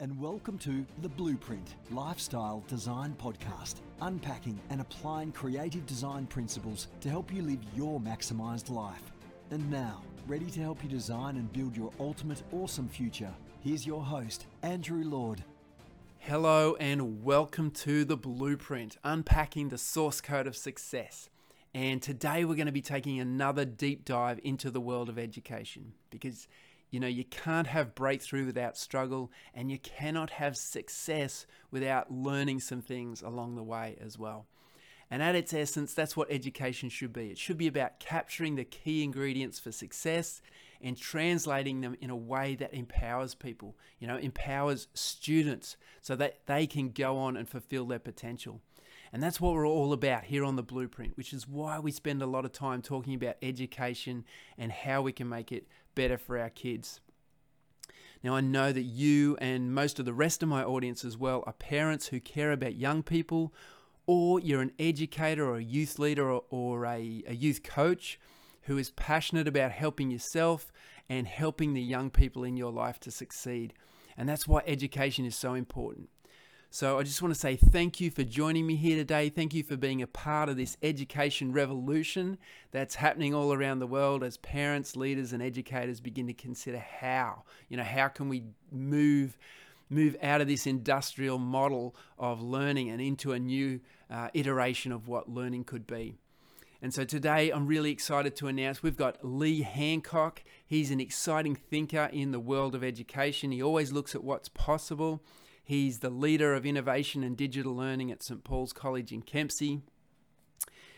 And welcome to The Blueprint Lifestyle Design Podcast, unpacking and applying creative design principles to help you live your maximized life. And now, ready to help you design and build your ultimate awesome future, here's your host, Andrew Lord. Hello, and welcome to The Blueprint, unpacking the source code of success. And today we're going to be taking another deep dive into the world of education because you know, you can't have breakthrough without struggle, and you cannot have success without learning some things along the way as well. And at its essence, that's what education should be. It should be about capturing the key ingredients for success and translating them in a way that empowers people, you know, empowers students so that they can go on and fulfill their potential. And that's what we're all about here on the Blueprint, which is why we spend a lot of time talking about education and how we can make it better for our kids. Now, I know that you and most of the rest of my audience as well are parents who care about young people, or you're an educator or a youth leader or, or a, a youth coach who is passionate about helping yourself and helping the young people in your life to succeed. And that's why education is so important. So I just want to say thank you for joining me here today. Thank you for being a part of this education revolution that's happening all around the world as parents, leaders, and educators begin to consider how, you know, how can we move move out of this industrial model of learning and into a new uh, iteration of what learning could be. And so today I'm really excited to announce we've got Lee Hancock. He's an exciting thinker in the world of education. He always looks at what's possible. He's the leader of innovation and digital learning at St. Paul's College in Kempsey.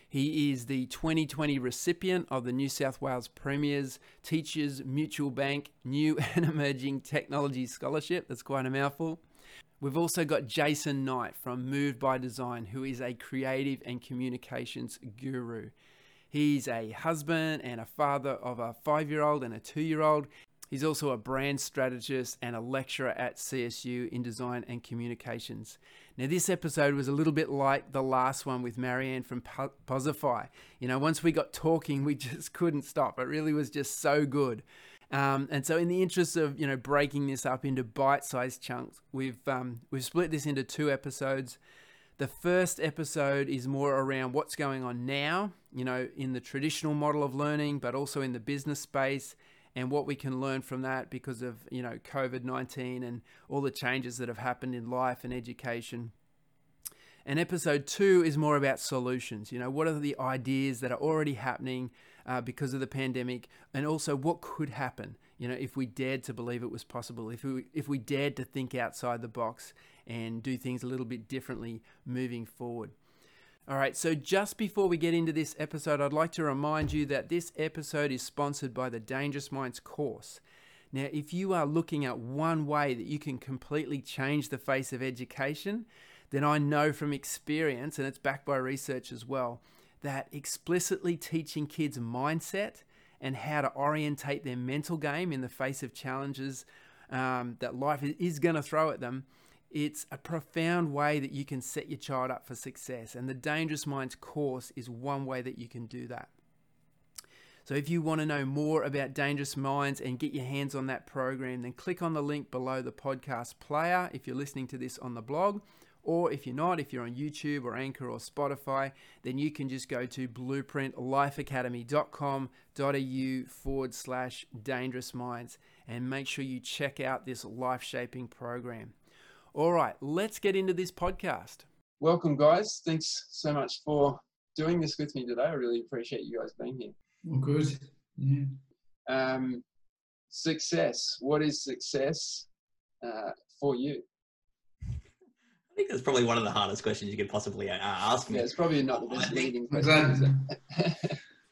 He is the 2020 recipient of the New South Wales Premier's Teachers Mutual Bank New and Emerging Technology Scholarship. That's quite a mouthful. We've also got Jason Knight from Moved by Design, who is a creative and communications guru. He's a husband and a father of a five year old and a two year old. He's also a brand strategist and a lecturer at CSU in design and communications. Now, this episode was a little bit like the last one with Marianne from Posify. You know, once we got talking, we just couldn't stop. It really was just so good. Um, and so, in the interest of you know breaking this up into bite-sized chunks, we've um, we've split this into two episodes. The first episode is more around what's going on now, you know, in the traditional model of learning, but also in the business space and what we can learn from that because of you know COVID nineteen and all the changes that have happened in life and education. And episode two is more about solutions. You know, what are the ideas that are already happening uh, because of the pandemic, and also what could happen. You know, if we dared to believe it was possible, if we if we dared to think outside the box and do things a little bit differently moving forward. All right, so just before we get into this episode, I'd like to remind you that this episode is sponsored by the Dangerous Minds course. Now, if you are looking at one way that you can completely change the face of education, then I know from experience, and it's backed by research as well, that explicitly teaching kids mindset and how to orientate their mental game in the face of challenges um, that life is going to throw at them it's a profound way that you can set your child up for success. And the Dangerous Minds course is one way that you can do that. So if you want to know more about Dangerous Minds and get your hands on that program, then click on the link below the podcast player if you're listening to this on the blog. Or if you're not, if you're on YouTube or Anchor or Spotify, then you can just go to blueprintlifeacademy.com.au forward slash dangerous minds and make sure you check out this life shaping program. All right, let's get into this podcast. Welcome, guys. Thanks so much for doing this with me today. I really appreciate you guys being here. Well, good. Yeah. Um, success. What is success uh, for you? I think that's probably one of the hardest questions you could possibly uh, ask me. Yeah, it's probably not the best leading question.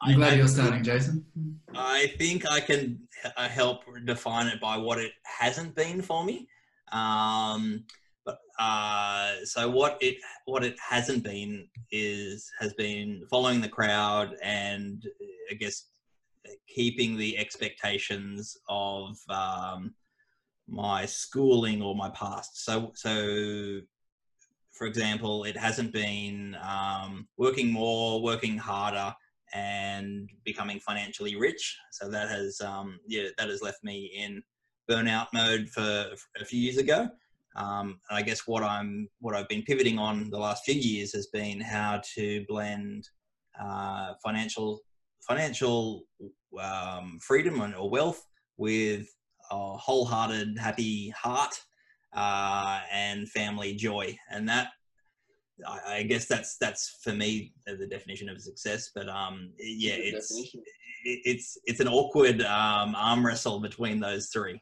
I'm glad you're starting, Jason. I think I can uh, help define it by what it hasn't been for me. Um, but uh, so what it what it hasn't been is has been following the crowd and I guess keeping the expectations of um, my schooling or my past. So so for example, it hasn't been um, working more, working harder, and becoming financially rich. So that has um, yeah that has left me in burnout mode for, for a few years ago. Um, and I guess what I'm what I've been pivoting on the last few years has been how to blend uh, financial financial um, freedom or wealth with a wholehearted, happy heart uh, and family joy, and that I, I, guess that's that's for me the definition of success. But um, yeah, it's it, it's it's an awkward um, arm wrestle between those three.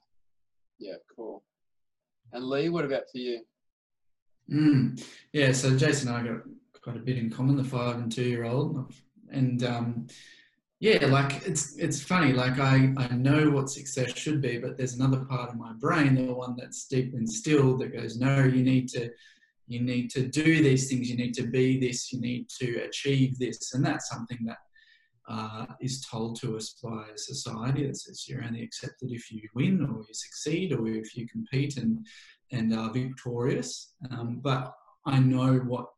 Yeah, cool. And Lee, what about for you? Mm, yeah, so Jason and I got quite a bit in common, the five and two year old, and um, yeah, like it's it's funny. Like I I know what success should be, but there's another part of my brain, the one that's deep instilled, that goes, no, you need to you need to do these things, you need to be this, you need to achieve this, and that's something that uh, is told to us by society that says you're only accepted if you win or you succeed or if you compete and and are victorious. Um, but I know what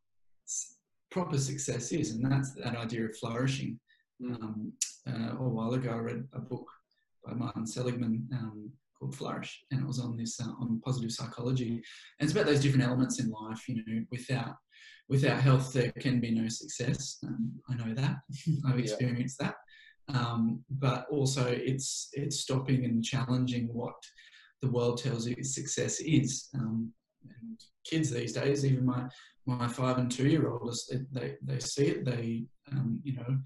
proper success is, and that's that idea of flourishing. Mm. Um, uh, a while ago, I read a book by Martin Seligman um, called Flourish, and it was on this uh, on positive psychology, and it's about those different elements in life. You know, without without health, there can be no success. Um, I know that. I've experienced yeah. that. Um, but also, it's it's stopping and challenging what the world tells you success is. Um, and kids these days, even my my five and two year olds, they they see it. They um, you know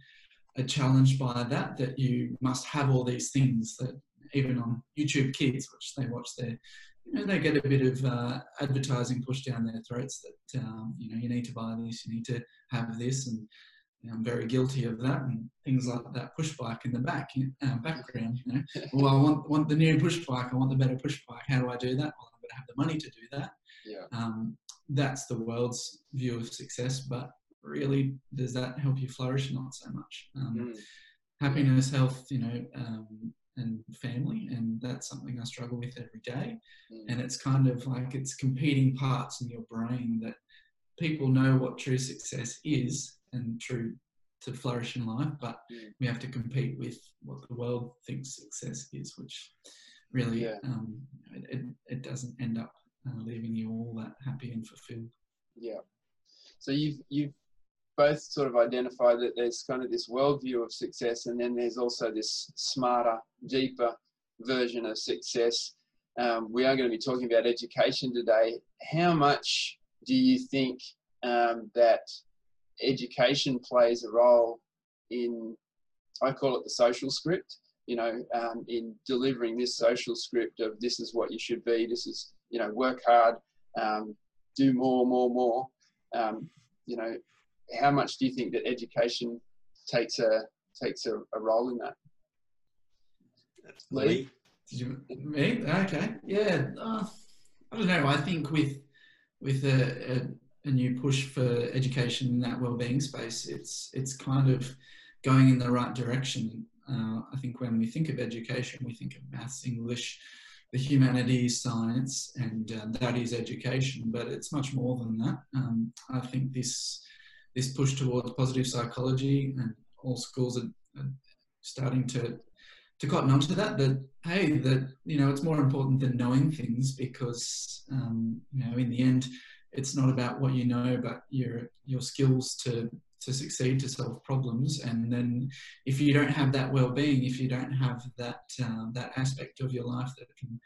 are challenged by that. That you must have all these things. That even on YouTube Kids, which they watch their you know, they get a bit of uh, advertising pushed down their throats that um, you know you need to buy this, you need to have this, and you know, I'm very guilty of that and things like that. Push bike in the back uh, background. You know, well, I want want the new push bike. I want the better push bike. How do I do that? Well, I'm going to have the money to do that. Yeah. Um, that's the world's view of success, but really, does that help you flourish? Not so much. Um, mm. Happiness, health, you know, um, and family and that's something i struggle with every day mm. and it's kind of like it's competing parts in your brain that people know what true success is and true to flourish in life but we have to compete with what the world thinks success is which really yeah. um, it, it doesn't end up uh, leaving you all that happy and fulfilled yeah so you've you've both sort of identify that there's kind of this worldview of success, and then there's also this smarter, deeper version of success. Um, we are going to be talking about education today. How much do you think um, that education plays a role in, I call it the social script, you know, um, in delivering this social script of this is what you should be, this is, you know, work hard, um, do more, more, more. Um, you know, how much do you think that education takes a takes a, a role in that? Lee? Did you me? Okay, yeah. Uh, I don't know. I think with with a, a, a, new push for education in that well-being space, it's it's kind of going in the right direction. Uh, I think when we think of education, we think of maths, English, the humanities, science, and uh, that is education. But it's much more than that. Um, I think this this push towards positive psychology, and all schools are, are starting to to cotton onto that. That hey, that you know, it's more important than knowing things because um, you know, in the end, it's not about what you know, but your your skills to to succeed to solve problems. And then, if you don't have that well-being, if you don't have that uh, that aspect of your life that can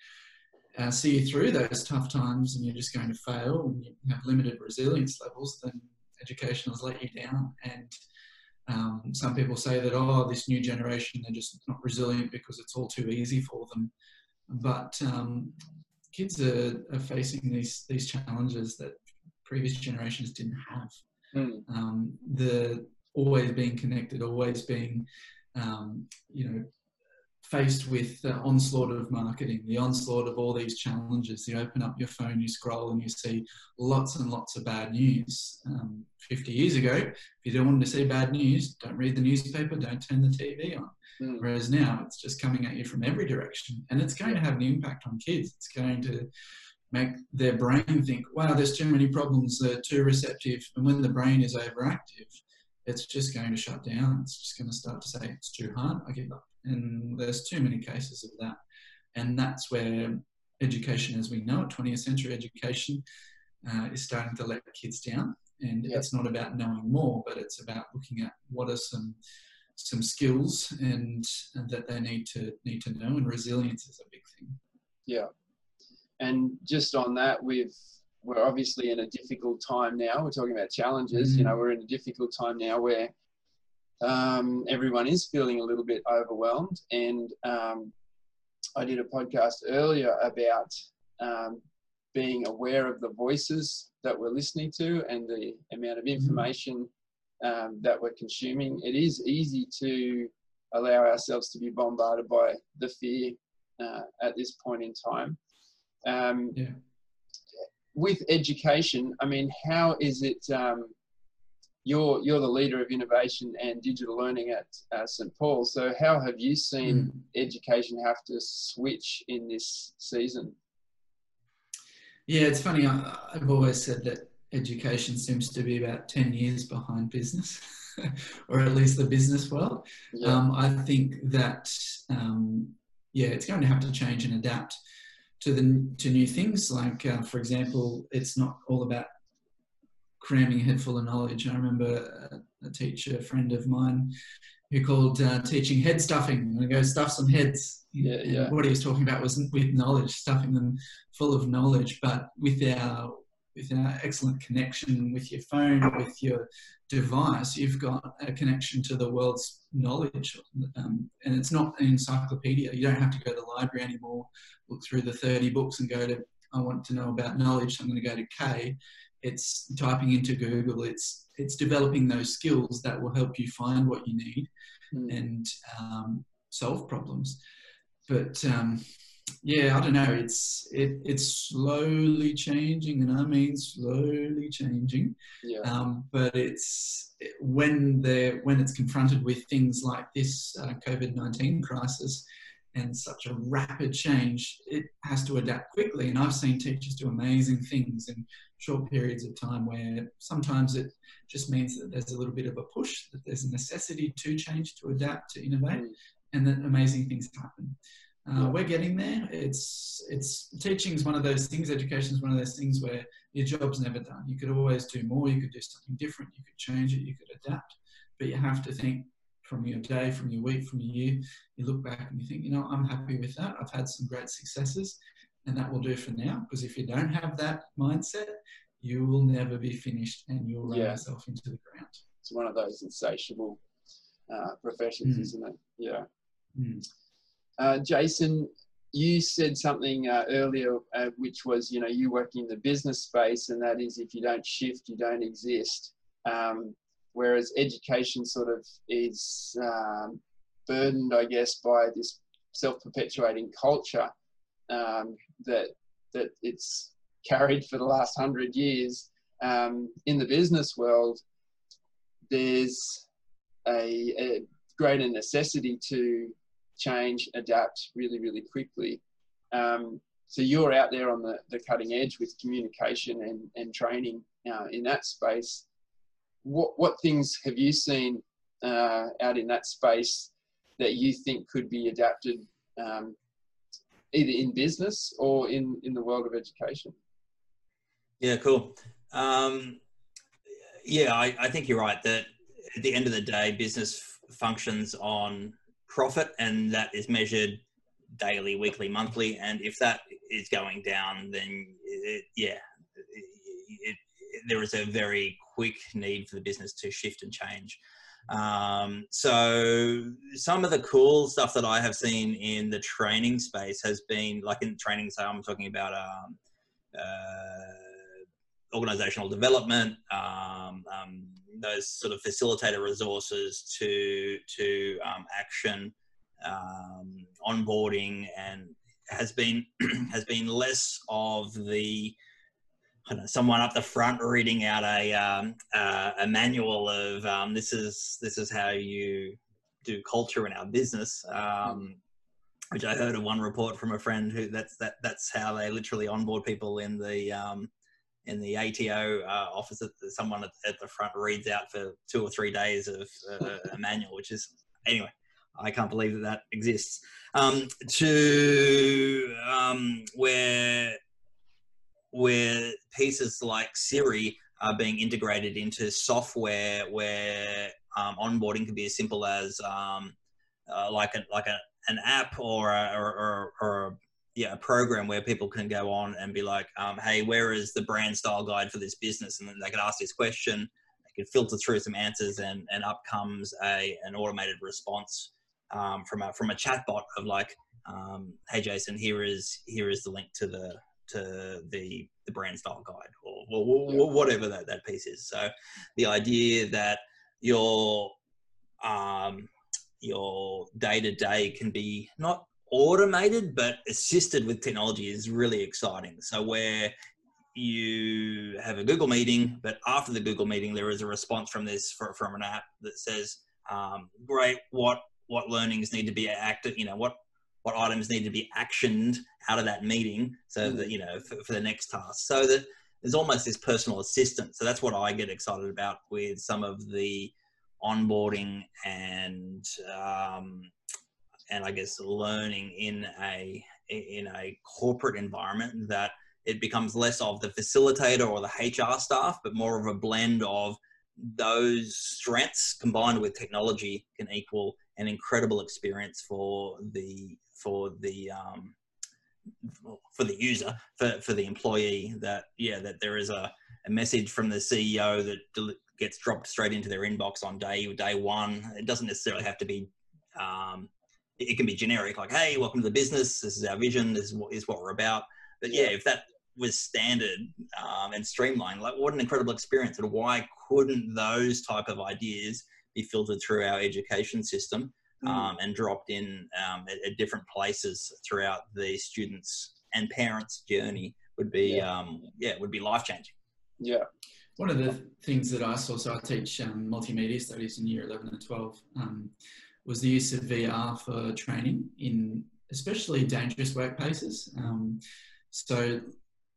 uh, see you through those tough times, and you're just going to fail, and you have limited resilience levels, then education has let you down. And um, some people say that, oh, this new generation, they're just not resilient because it's all too easy for them. But um, kids are, are, facing these, these challenges that previous generations didn't have. Mm. Um, the always being connected, always being, um, you know, faced with the onslaught of marketing, the onslaught of all these challenges. You open up your phone, you scroll, and you see lots and lots of bad news. Um, 50 years ago, if you don't want to see bad news, don't read the newspaper, don't turn the TV on. Mm. Whereas now, it's just coming at you from every direction, and it's going to have an impact on kids. It's going to make their brain think, wow, there's too many problems, they're too receptive. And when the brain is overactive, it's just going to shut down. It's just going to start to say, it's too hard, I give up and there's too many cases of that. and that's where education, as we know it, 20th century education, uh, is starting to let kids down. And Yep. it's not about knowing more, but it's about looking at what are some some skills and, and that they need to need to know. And resilience is a big thing. Yeah. And just on that, we've we're obviously in a difficult time now. We're talking about challenges. You know, we're in a difficult time now where um, everyone is feeling a little bit overwhelmed. And um, I did a podcast earlier about um, being aware of the voices that we're listening to and the amount of information um, that we're consuming. It is easy to allow ourselves to be bombarded by the fear uh, at this point in time. Um, Yeah. With education, I mean, how is it? You're you're the leader of innovation and digital learning at uh, St Paul. So, how have you seen Mm. education have to switch in this season? Yeah, it's funny. I, I've always said that education seems to be about 10 years behind business, or at least the business world. Yeah, Um, I think that, um, yeah, it's going to have to change and adapt to the to new things. Like, uh, for example, it's not all about cramming a head full of knowledge. I remember a, a teacher, friend of mine, who called uh, teaching head stuffing. And go stuff some heads. Yeah, yeah. What he was talking about was with knowledge, stuffing them full of knowledge, but with our with our excellent connection with your phone, with your device, you've got a connection to the world's knowledge. Um, and it's not an encyclopedia. You don't have to go to the library anymore, look through the 30 books and go to, I want to know about knowledge, so I'm going to go to K. It's typing into Google. It's it's developing those skills that will help you find what you need Mm. and um, solve problems. But um, yeah, I don't know. It's it, it's slowly changing, and I mean slowly changing. yeah, Um, but it's when they when it's confronted with things like this uh, COVID nineteen crisis and such a rapid change, it has to adapt quickly. And I've seen teachers do amazing things in short periods of time, where sometimes it just means that there's a little bit of a push, that there's a necessity to change, to adapt, to innovate, Mm. and that amazing things happen. Uh, We're getting there. It's it's teaching is one of those things. Education is one of those things where your job's never done. You could always do more. You could do something different. You could change it. You could adapt. But you have to think from your day, from your week, from your year. You look back and you think, you know, I'm happy with that. I've had some great successes, and that will do for now. Because if you don't have that mindset, you will never be finished, and you'll run Yeah. yourself into the ground. it's one of those insatiable uh, professions, Mm. isn't it? Yeah. Mm. Uh, Jason, you said something uh, earlier, uh, which was, you know, you work in the business space, and that is if you don't shift, you don't exist. Um, whereas education sort of is um, burdened, I guess, by this self-perpetuating culture um, that that it's carried for the last hundred years. Um, in the business world, there's a, a greater necessity to change, adapt really, really quickly. Um, so you're out there on the, the cutting edge with communication and, and training uh, in that space. What, what things have you seen uh, out in that space that you think could be adapted um, either in business or in, in the world of education? Yeah, cool. Um, yeah, I, I think you're right that at the end of the day, business f- functions on profit, and that is measured daily, weekly, monthly. And if that is going down, then it, yeah, it, it, there is a very quick need for the business to shift and change. Um, so some of the cool stuff that I have seen in the training space has been like in training. So I'm talking about um, uh, organizational development, um, um, those sort of facilitator resources to to um, action, um, onboarding, and has been has been less of the know, someone up the front reading out a um, uh, a manual of um, this is this is how you do culture in our business. Um, which I heard of one report from a friend who that's that that's how they literally onboard people in the um, in the ATO uh, office. That someone at, at the front reads out for two or three days of uh, a manual, which is anyway. I can't believe that that exists. Um, to um, where where pieces like Siri are being integrated into software, where um, onboarding can be as simple as um, uh, like a, like a, an app or a, or, or, or yeah, a program where people can go on and be like, um, hey, where is the brand style guide for this business? And then they can ask this question, they can filter through some answers, and, and up comes a, an automated response um, from a from a chatbot of like, um, hey Jason, here is here is the link to the to the the brand style guide or, or, or whatever that, that piece is. So the idea that your um, your day to day can be not automated but assisted with technology is really exciting. So where you have a Google meeting, but after the Google meeting, there is a response from this for, from an app that says, um, "Great, what what learnings need to be acted, you know, what what items need to be actioned out of that meeting so that, mm. you know, for, for the next task. So that there's almost this personal assistant. So that's what I get excited about with some of the onboarding and um, and I guess learning in a in a corporate environment that it becomes less of the facilitator or the HR staff, but more of a blend of those strengths combined with technology can equal an incredible experience for the for the um, for the user for, for the employee that yeah that there is a, a message from the CEO that gets dropped straight into their inbox on day day one. It doesn't necessarily have to be. Um, it can be generic, like, "Hey, welcome to the business. This is our vision. This is what is what we're about." But yeah, if that was standard um, and streamlined, like what an incredible experience! And why couldn't those type of ideas be filtered through our education system. Um, and dropped in um, at, at, different places throughout the students and parents' journey would be yeah, um, yeah would be life changing. Yeah. One of the things that I saw, so I teach um, multimedia studies in year 11 and 12, um, was the use of VR for training in especially dangerous workplaces. Um, so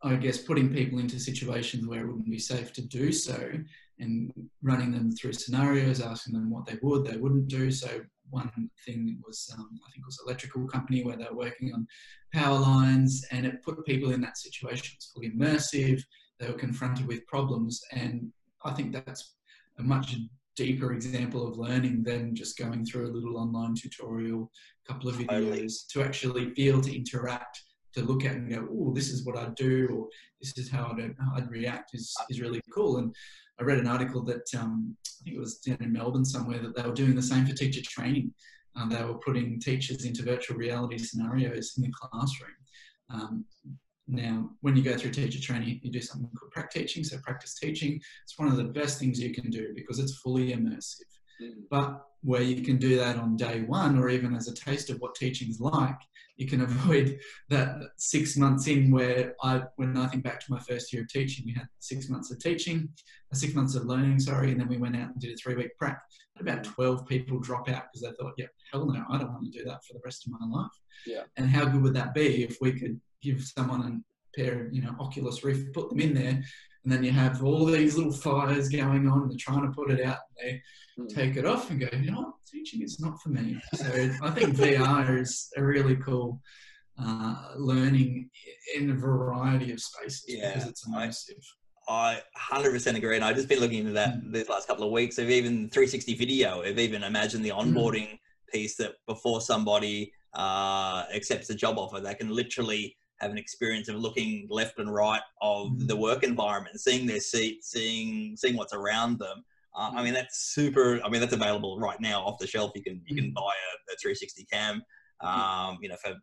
I guess putting people into situations where it wouldn't be safe to do so and running them through scenarios, asking them what they would, they wouldn't do. So one thing was, um, I think it was electrical company where they were working on power lines and it put people in that situation. It's fully immersive. They were confronted with problems. And I think that's a much deeper example of learning than just going through a little online tutorial, a couple of videos totally. to actually feel, to interact, to look at and go, oh, this is what I'd do, or this is how I'd, I'd react is, is really cool. And I read an article that um, I think it was down in Melbourne somewhere that they were doing the same for teacher training. Um, they were putting teachers into virtual reality scenarios in the classroom. Um, now, when you go through teacher training, you do something called practice teaching. So, practice teaching, it's one of the best things you can do because it's fully immersive. Mm. But where you can do that on day one or even as a taste of what teaching is like, you can avoid that six months in where I, when I think back to my first year of teaching, we had six months of teaching, uh, six months of learning, sorry, and then we went out and did a three week prac. About 12 people drop out because they thought, yeah, hell no, I don't want to do that for the rest of my life. Yeah. And how good would that be if we could give someone a pair of, you know, Oculus Rift, put them in there, and then you have all these little fires going on, and they're trying to put it out, and they mm. take it off and go, you know what, teaching is not for me. So I think VR is a really cool uh, learning in a variety of spaces yeah, because it's immersive. I 100% agree. And I've just been looking into that mm. these last couple of weeks of even 360 video, of even imagine the hmm. onboarding mm. piece that before somebody uh, accepts a job offer, they can literally have an experience of looking left and right of mm. the work environment, seeing their seat, seeing seeing what's around them, uh, I mean, that's super. I mean, that's available right now off the shelf. You can you can mm. buy a, a 360 cam, um, you know, for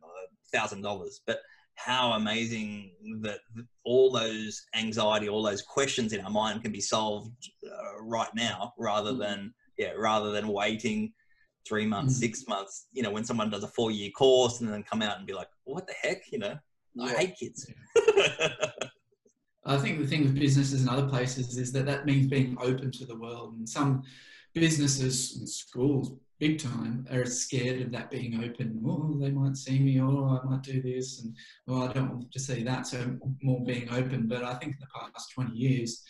thousand dollars. But how amazing that all those anxiety, all those questions in our mind can be solved uh, right now, rather mm. than yeah, rather than waiting three months, mm. six months. You know, when someone does a four year course and then come out and be like, "What the heck?" You know. I hate kids. I think the thing with businesses and other places is that that means being open to the world. And some businesses and schools, big time, are scared of that being open. Oh, they might see me, or oh, I might do this, and well, I don't want to see that. So more being open. But I think in the past 20 years,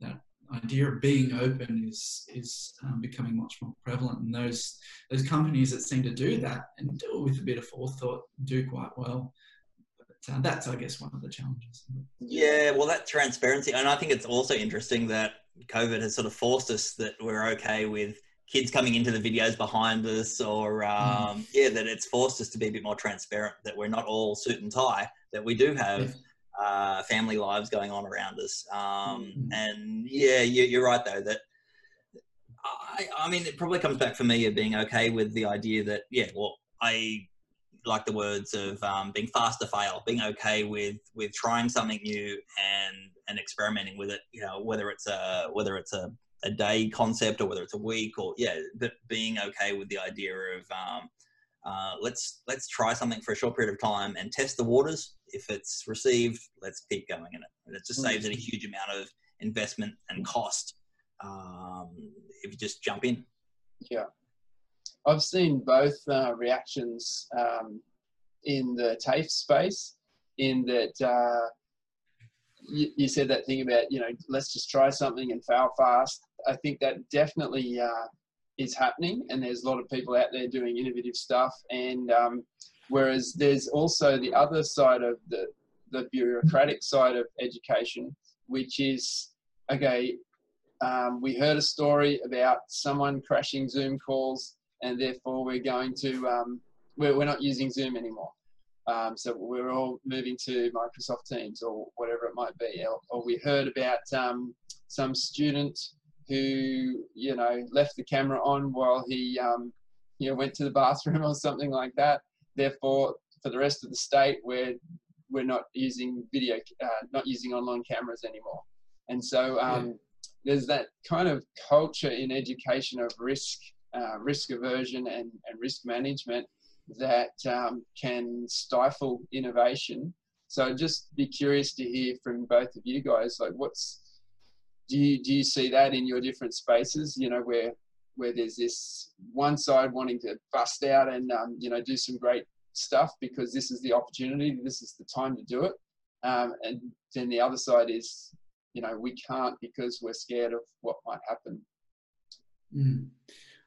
that idea of being open is is um, becoming much more prevalent, and those those companies that seem to do that and do it with a bit of forethought do quite well. Uh, that's, I guess, one of the challenges. Yeah, well, that transparency, and I think it's also interesting that COVID has sort of forced us that we're okay with kids coming into the videos behind us, or um, mm. yeah, that it's forced us to be a bit more transparent. That we're not all suit and tie. That we do have. Yeah uh, family lives going on around us. Um, mm-hmm. And yeah, you, are right though that I, I mean it probably comes back for me of being okay with the idea that yeah, well I like the words of um, being fast to fail, being okay with with trying something new and and experimenting with it. You know, whether it's a whether it's a, a day concept or whether it's a week or yeah, but being okay with the idea of um, uh, let's let's try something for a short period of time and test the waters. If it's received, let's keep going in it. And it just saves it a huge amount of investment and cost um, if you just jump in. Yeah, I've seen both uh, reactions um, in the TAFE space. In that uh, you, you, said that thing about you know let's just try something and fail fast. I think that definitely uh, is happening, and there's a lot of people out there doing innovative stuff. And um, whereas there's also the other side of the the bureaucratic side of education, which is okay. Um, we heard a story about someone crashing Zoom calls, and therefore we're going to um, we're, we're not using Zoom anymore. Um, so we're all moving to Microsoft Teams or whatever it might be. Or, or we heard about um, some student who you know left the camera on while he um, you know went to the bathroom or something like that. Therefore, for the rest of the state, we're we're not using video, uh, not using online cameras anymore. And so um, yeah. there's that kind of culture in education of risk, uh, risk aversion, and, and risk management that um, can stifle innovation. So just be curious to hear from both of you guys, like what's do you do you see that in your different spaces? You know, where where there's this one side wanting to bust out and um, you know do some great stuff because this is the opportunity, this is the time to do it, um, and then the other side is you know we can't because we're scared of what might happen. Mm.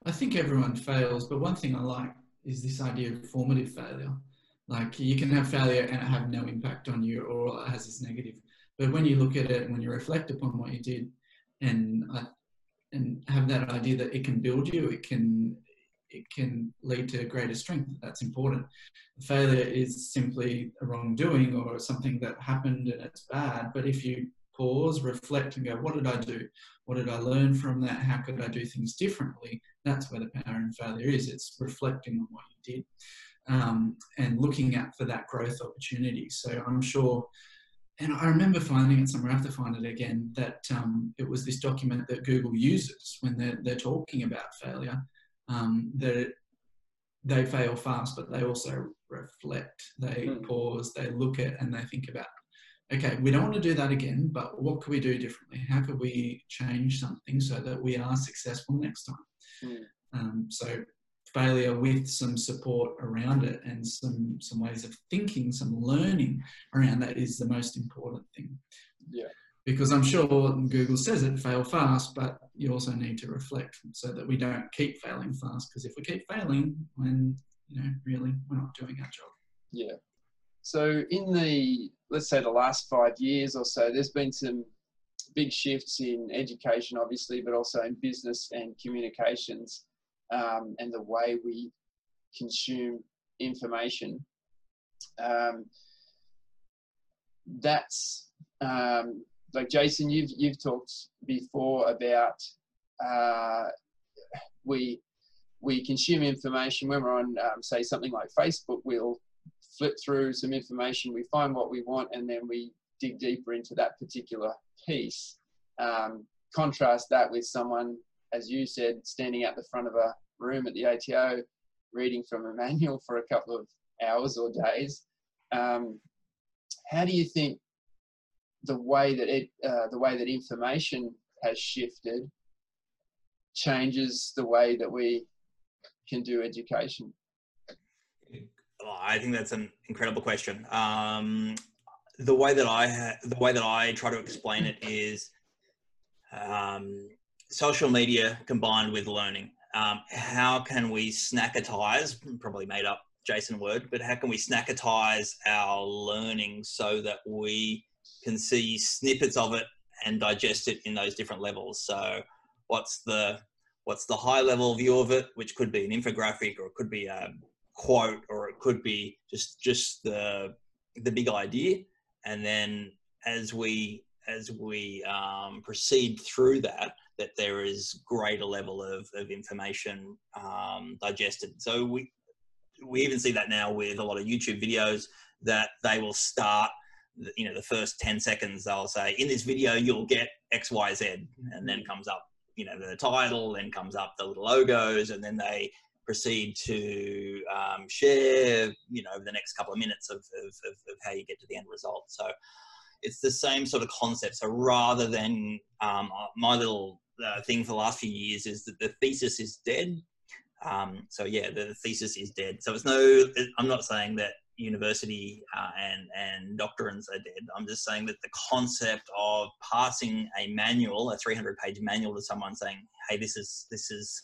I think everyone fails, but one thing I like is this idea of formative failure. Like you can have failure and it have no impact on you, or it has this negative but when you look at it and when you reflect upon what you did and uh, and have that idea that it can build you, it can it can lead to greater strength. That's important. Failure is simply a wrongdoing or something that happened and it's bad. But if you pause, reflect, and go, what did I do? What did I learn from that? How could I do things differently? That's where the power in failure is. It's reflecting on what you did um, and looking at for that growth opportunity. So I'm sure and I remember finding it somewhere, I have to find it again, that um, it was this document that Google uses when they're, they're talking about failure, um, that it, they fail fast, but they also reflect, they mm. pause, they look at, and they think about, okay, we don't want to do that again, but what could we do differently? How could we change something so that we are successful next time? Mm. Um, so failure with some support around it and some some ways of thinking, some learning around that is the most important thing. Yeah. Because I'm sure Google says it, fail fast, but you also need to reflect so that we don't keep failing fast. Because if we keep failing, when you know, really, we're not doing our job. Yeah. So in the let's say the last five years or so, there's been some big shifts in education, obviously, but also in business and communications um, and the way we consume information. Um, that's um, like Jason, you've you've talked before about uh, we we consume information when we're on um, say something like Facebook. We'll flip through some information, we find what we want, and then we dig deeper into that particular piece. Um, contrast that with someone as you said, standing at the front of a room at the ATO, reading from a manual for a couple of hours or days. Um, how do you think the way that it, uh, the way that information has shifted changes the way that we can do education? I think that's an incredible question. Um, the way that I ha- the way that I try to explain it is um, social media combined with learning. Um, how can we snacketize? Probably made up Jason word, but how can we snacketize our learning so that we can see snippets of it and digest it in those different levels? So, what's the what's the high level view of it, which could be an infographic or it could be a quote or it could be just just the the big idea, and then as we as we um, proceed through that, that there is greater level of, of information um, digested. So we we even see that now with a lot of YouTube videos that they will start, you know, the first 10 seconds, they'll say, in this video, you'll get X, Y, Z. And then comes up, you know, the title, then comes up the little logos, and then they proceed to um, share, you know, the next couple of minutes of, of, of, of, how you get to the end result. So it's the same sort of concept. So rather than um, my little uh, thing for the last few years is that the thesis is dead um, so yeah, the thesis is dead. So it's no. I'm not saying that university uh, and and doctrines are dead. I'm just saying that the concept of passing a manual, a 300 page manual to someone saying, "Hey, this is this is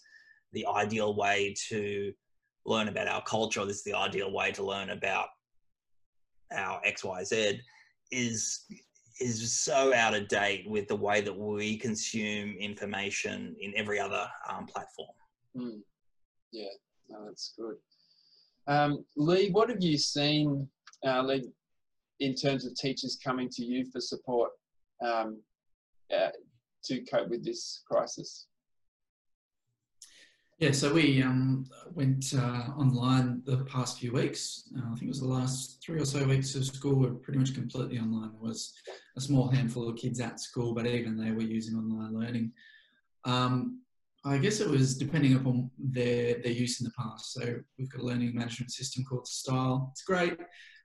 the ideal way to learn about our culture. This is the ideal way to learn about our XYZ is is so out of date with the way that we consume information in every other um, platform. Mm. Yeah, no, that's good. Um, Lee, what have you seen, uh, Lee, in terms of teachers coming to you for support um, uh, to cope with this crisis? Yeah, so we um, went uh, online the past few weeks. Uh, I think it was the last three or so weeks of school were pretty much completely online. There was a small handful of kids at school, but even they were using online learning. Um, I guess it was depending upon their, their use in the past. So we've got a learning management system called Style. It's great.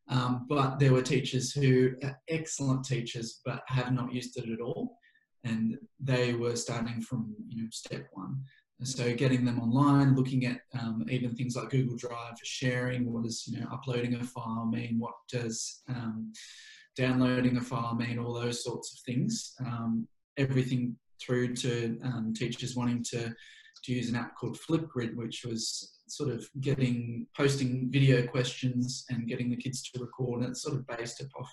Um, but there were teachers who are excellent teachers but have not used it at all. And they were starting from you know step one. And so getting them online, looking at um, even things like Google Drive for sharing, what does you know uploading a file mean? What does um, downloading a file mean? All those sorts of things. Um, everything through to um, teachers wanting to, to use an app called Flipgrid, which was sort of getting posting video questions and getting the kids to record. And it's sort of based off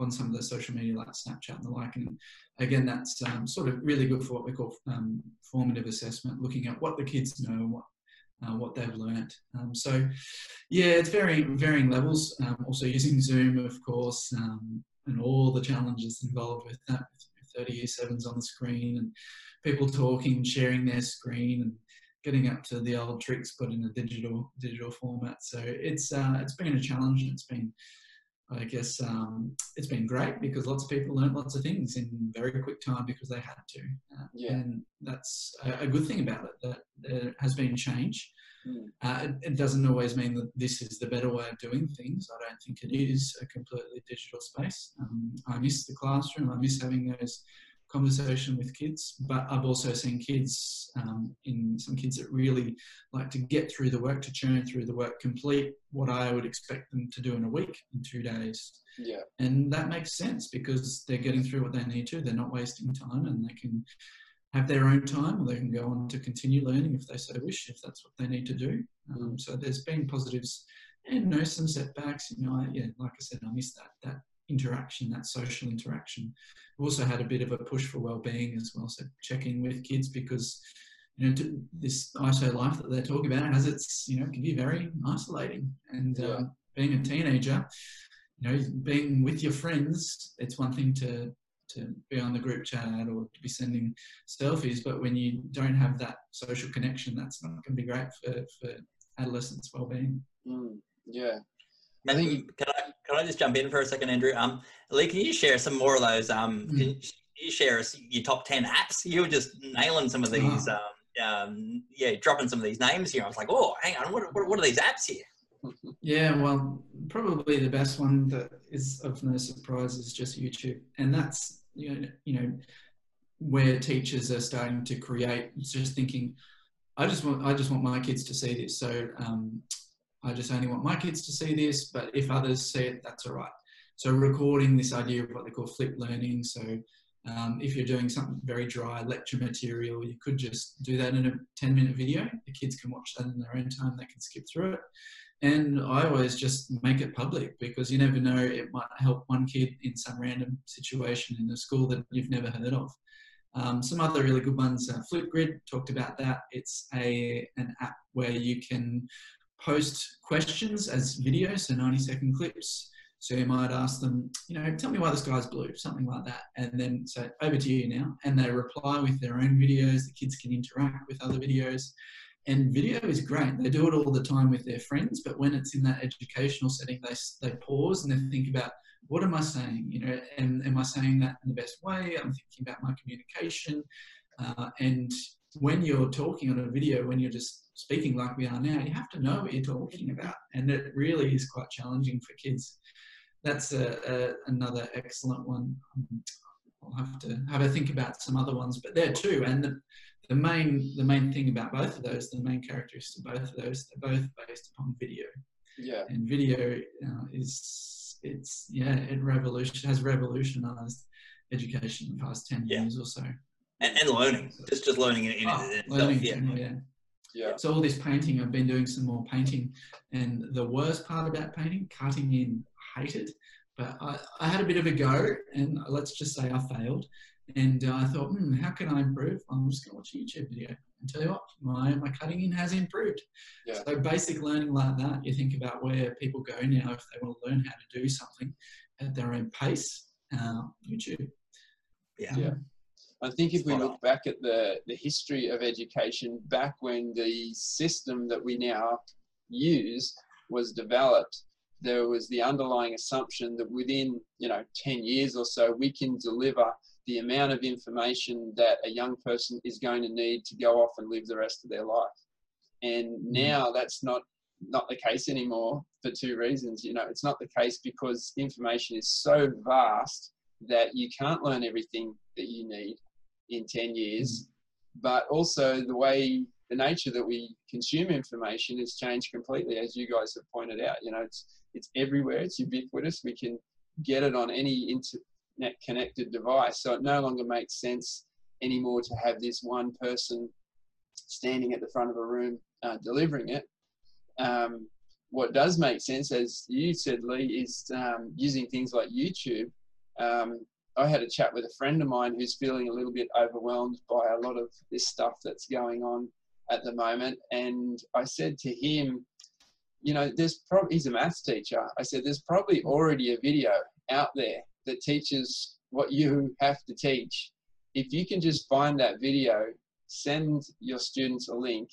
on some of the social media like Snapchat and the like. And again, that's um, sort of really good for what we call um, formative assessment, looking at what the kids know, what uh, what they've learned. Um, so, yeah, it's varying varying levels. Um, also using Zoom, of course, um, and all the challenges involved with that, 30 year sevens on the screen and people talking, sharing their screen and getting up to the old tricks, but in a digital digital format. So it's uh, it's been a challenge and it's been, I guess, um, it's been great because lots of people learned lots of things in very quick time because they had to. Uh, yeah. And that's a, a, good thing about it that there has been change. Mm. Uh, it, it, doesn't always mean that this is the better way of doing things. I don't think it is a completely digital space. Um, I miss the classroom. I miss having those conversation with kids, but I've also seen kids um, in some kids that really like to get through the work, to churn through the work, complete what I would expect them to do in a week in two days. Yeah. And that makes sense because they're getting through what they need to. They're not wasting time and they can have their own time or they can go on to continue learning if they so wish, if that's what they need to do. Um, so there's been positives and no some setbacks. You know, I, yeah, like I said, I miss that that interaction, that social interaction. We also had a bit of a push for well-being as well, so checking with kids because you know this ISO life that they're talking about has its you know can be very isolating and yeah. um, being a teenager. You know, being with your friends, it's one thing to to be on the group chat or to be sending selfies. But when you don't have that social connection, that's not going to be great for, for adolescents' well-being. Mm, yeah. I think can I can I just jump in for a second, Andrew? Um, Lee, can you share some more of those? Um, mm. can you share us your top ten apps? You were just nailing some of these. Oh. Um, um, yeah, dropping some of these names here. I was like, oh, hang on, what, what, what are these apps here? Yeah, well, probably the best one that is of no surprise is just YouTube, and that's you know, you know where teachers are starting to create. Just thinking, I just want I just want my kids to see this, so um, I just only want my kids to see this. But if others see it, that's all right. So recording this idea of what they call flip learning, so Um, if you're doing something very dry, lecture material, you could just do that in a 10 minute video. The kids can watch that in their own time, they can skip through it. And I always just make it public because you never know, it might help one kid in some random situation in the school that you've never heard of. Um, some other really good ones, uh, Flipgrid talked about that. It's a an app where you can post questions as videos, so 90 second clips. So you might ask them, you know, tell me why the sky's blue, something like that. And then say, over to you now. And they reply with their own videos. The kids can interact with other videos. And video is great. They do it all the time with their friends, but when it's in that educational setting, they, they pause and they think about what am I saying? You know, and am I saying that in the best way? I'm thinking about my communication. Uh, and when you're talking on a video, when you're just speaking like we are now, you have to know what you're talking about. And it really is quite challenging for kids. That's a, a, another excellent one. I'll have to have a think about some other ones, but there too. And the, the main the main thing about both of those, the main characteristics of both of those, they're both based upon video. Yeah. And video uh, is it's yeah it revolution has revolutionized education in the past ten Yeah. years or so. and, and learning, just just learning in, in Oh, learning, Yeah. yeah. Yeah. So all this painting, I've been doing some more painting, and the worst part about painting, cutting in, hated. But I, I had a bit of a go, and let's just say I failed. And uh, I thought, hmm, how can I improve? I'm just going to watch a YouTube video and tell you what, my, my cutting in has improved. Yeah. So basic learning like that, you think about where people go now if they want to learn how to do something at their own pace. Uh, YouTube. Yeah. Yeah. I think if we look back at the, the history of education, back when the system that we now use was developed, there was the underlying assumption that within, you know, 10 years or so, we can deliver the amount of information that a young person is going to need to go off and live the rest of their life. And mm-hmm. now that's not not the case anymore for two reasons. You know, it's not the case because information is so vast that you can't learn everything that you need in 10 years, but also the way the nature that we consume information has changed completely, as you guys have pointed out. You know, it's it's everywhere, it's ubiquitous. We can get it on any internet connected device, so it no longer makes sense anymore to have this one person standing at the front of a room uh, delivering it. Um, what does make sense, as you said, Lee, is um, using things like YouTube. Um, I had a chat with a friend of mine who's feeling a little bit overwhelmed by a lot of this stuff that's going on at the moment. And I said to him, you know, there's probably, he's a maths teacher. I said, there's probably already a video out there that teaches what you have to teach. If you can just find that video, send your students a link.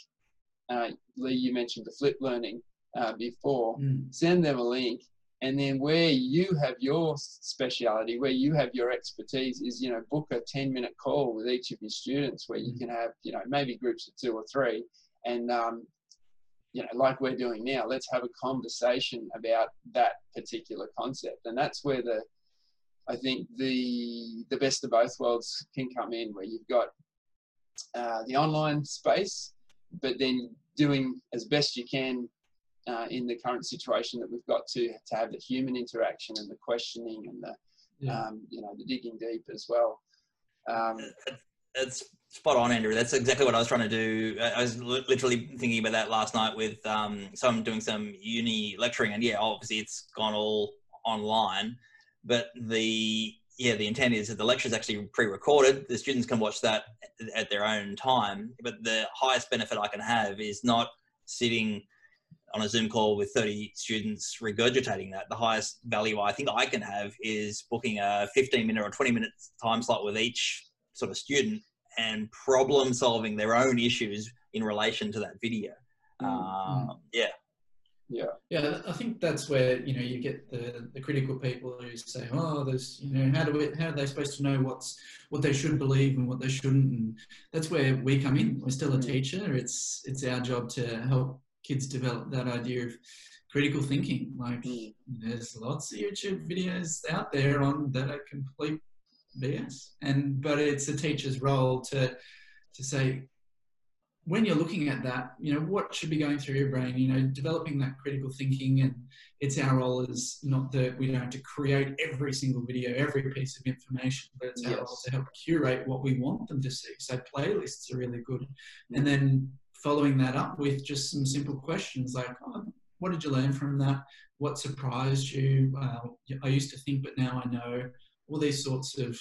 Uh, Lee, you mentioned the flip learning uh, before Mm. send them a link and then where you have your speciality where you have your expertise is you know book a 10 minute call with each of your students where you Mm. can have you know maybe groups of two or three and um, you know like we're doing now let's have a conversation about that particular concept and that's where the i think the the best of both worlds can come in where you've got uh, the online space but then doing as best you can uh, in the current situation that we've got to to have the human interaction and the questioning and the Yeah. um, you know the digging deep as well. Um, It's spot on, Andrew. That's exactly what I was trying to do. I I was literally thinking about that last night with um, some doing some uni lecturing, and yeah, obviously it's gone all online. But the yeah, the intent is that the lecture is actually pre-recorded. The students can watch that at their own time. But the highest benefit I can have is not sitting on a Zoom call with 30 students regurgitating that. The highest value I think I can have is booking a 15 minute or 20 minute time slot with each sort of student and problem solving their own issues in relation to that video. Mm, Um, yeah, yeah, Yeah, I think that's where you know you get the, the critical people who say, "Oh, there's you know how do we, how are they supposed to know what's what they should believe and what they shouldn't?" And that's where we come in. We're still a Mm. teacher. It's it's our job to help kids develop that idea of critical thinking. Like Mm. there's lots of YouTube videos out there on that are complete BS, and but it's a teacher's role to to say when you're looking at that, you know, what should be going through your brain? You know, developing that critical thinking, and it's our role is not that we don't have to create every single video, every piece of information, but it's our role to help curate what we want them to see. So playlists are really good, and then following that up with just some simple questions like, oh, "What did you learn from that? What surprised you? Uh, I used to think, but now I know." All these sorts of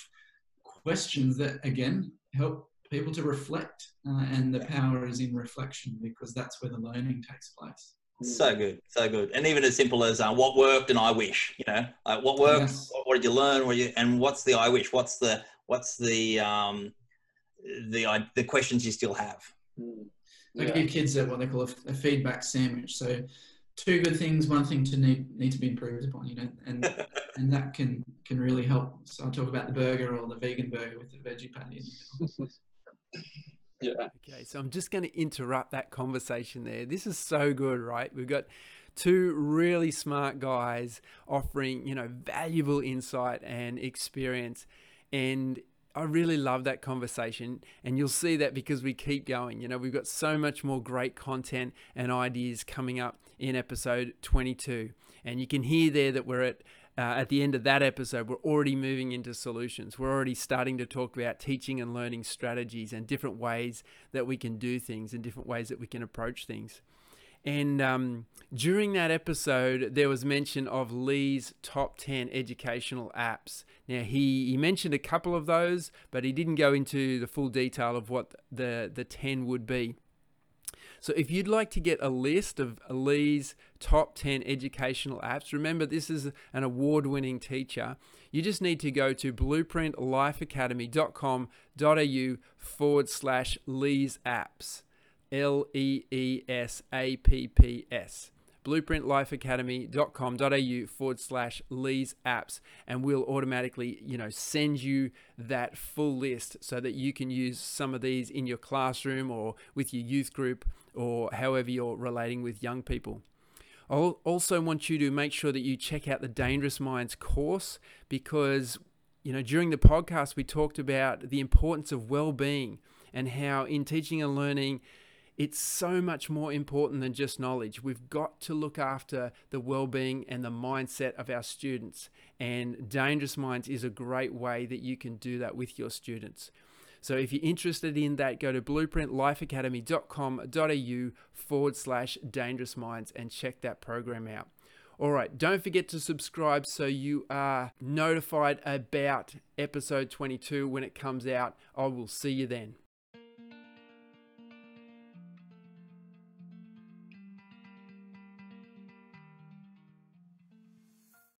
questions that again help people to reflect uh, and the power is in reflection because that's where the learning takes place So good, so good, and even as simple as uh, what worked and I wish. You know, like what worked, Yes. what, what did you learn, what you, and what's the I wish? What's the what's the um, the the questions you still have? Mm. They Yeah. give kids a, what they call a, a feedback sandwich so two good things one thing to need need to be improved upon you know and and that can can really help so i'll talk about the burger or the vegan burger with the veggie patty in the middle. yeah. Okay, so I'm just going to interrupt that conversation there. This is so good, right? We've got two really smart guys offering, you know, valuable insight and experience. And I really love that conversation. And you'll see that because we keep going. You know, we've got so much more great content and ideas coming up in episode 22. And you can hear there that we're at uh, at the end of that episode, we're already moving into solutions. We're already starting to talk about teaching and learning strategies and different ways that we can do things and different ways that we can approach things. And um, during that episode, there was mention of Lee's top 10 educational apps. Now, he, he mentioned a couple of those, but he didn't go into the full detail of what the, the 10 would be. So, if you'd like to get a list of Lee's top 10 educational apps, remember this is an award winning teacher. You just need to go to blueprintlifeacademy.com.au forward slash Lee's apps. L E E S A P P S. blueprintlifeacademy.com.au forward slash Lee's apps, and we'll automatically, you know, send you that full list so that you can use some of these in your classroom or with your youth group or however you're relating with young people. I also want you to make sure that you check out the Dangerous Minds course because, you know, during the podcast we talked about the importance of well-being and how in teaching and learning it's so much more important than just knowledge. We've got to look after the well-being and the mindset of our students, and Dangerous Minds is a great way that you can do that with your students. So if you're interested in that, go to blueprintlifeacademy.com.au forward slash dangerous minds and check that program out. All right, don't forget to subscribe so you are notified about episode 22 when it comes out. I will see you then.